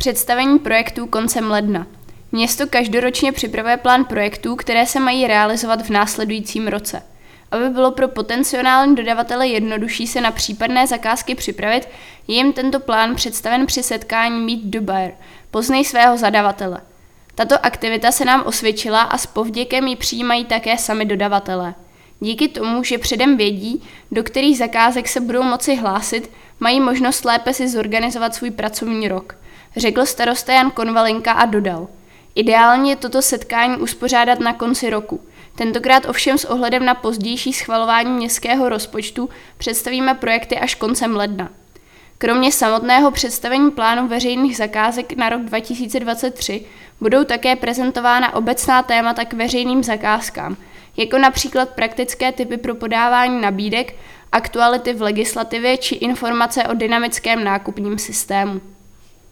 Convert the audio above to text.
Představení projektů koncem ledna. Město každoročně připravuje plán projektů, které se mají realizovat v následujícím roce. Aby bylo pro potenciální dodavatele jednodušší se na případné zakázky připravit, je jim tento plán představen při setkání Meet the Buyer, poznej svého zadavatele. Tato aktivita se nám osvědčila a s povděkem ji přijímají také sami dodavatelé. Díky tomu, že předem vědí, do kterých zakázek se budou moci hlásit, mají možnost lépe si zorganizovat svůj pracovní rok, řekl starosta Jan Konvalinka a dodal. Ideálně je toto setkání uspořádat na konci roku. Tentokrát ovšem s ohledem na pozdější schvalování městského rozpočtu představíme projekty až koncem ledna. Kromě samotného představení plánu veřejných zakázek na rok 2023 budou také prezentována obecná témata k veřejným zakázkám, jako například praktické typy pro podávání nabídek, aktuality v legislativě či informace o dynamickém nákupním systému.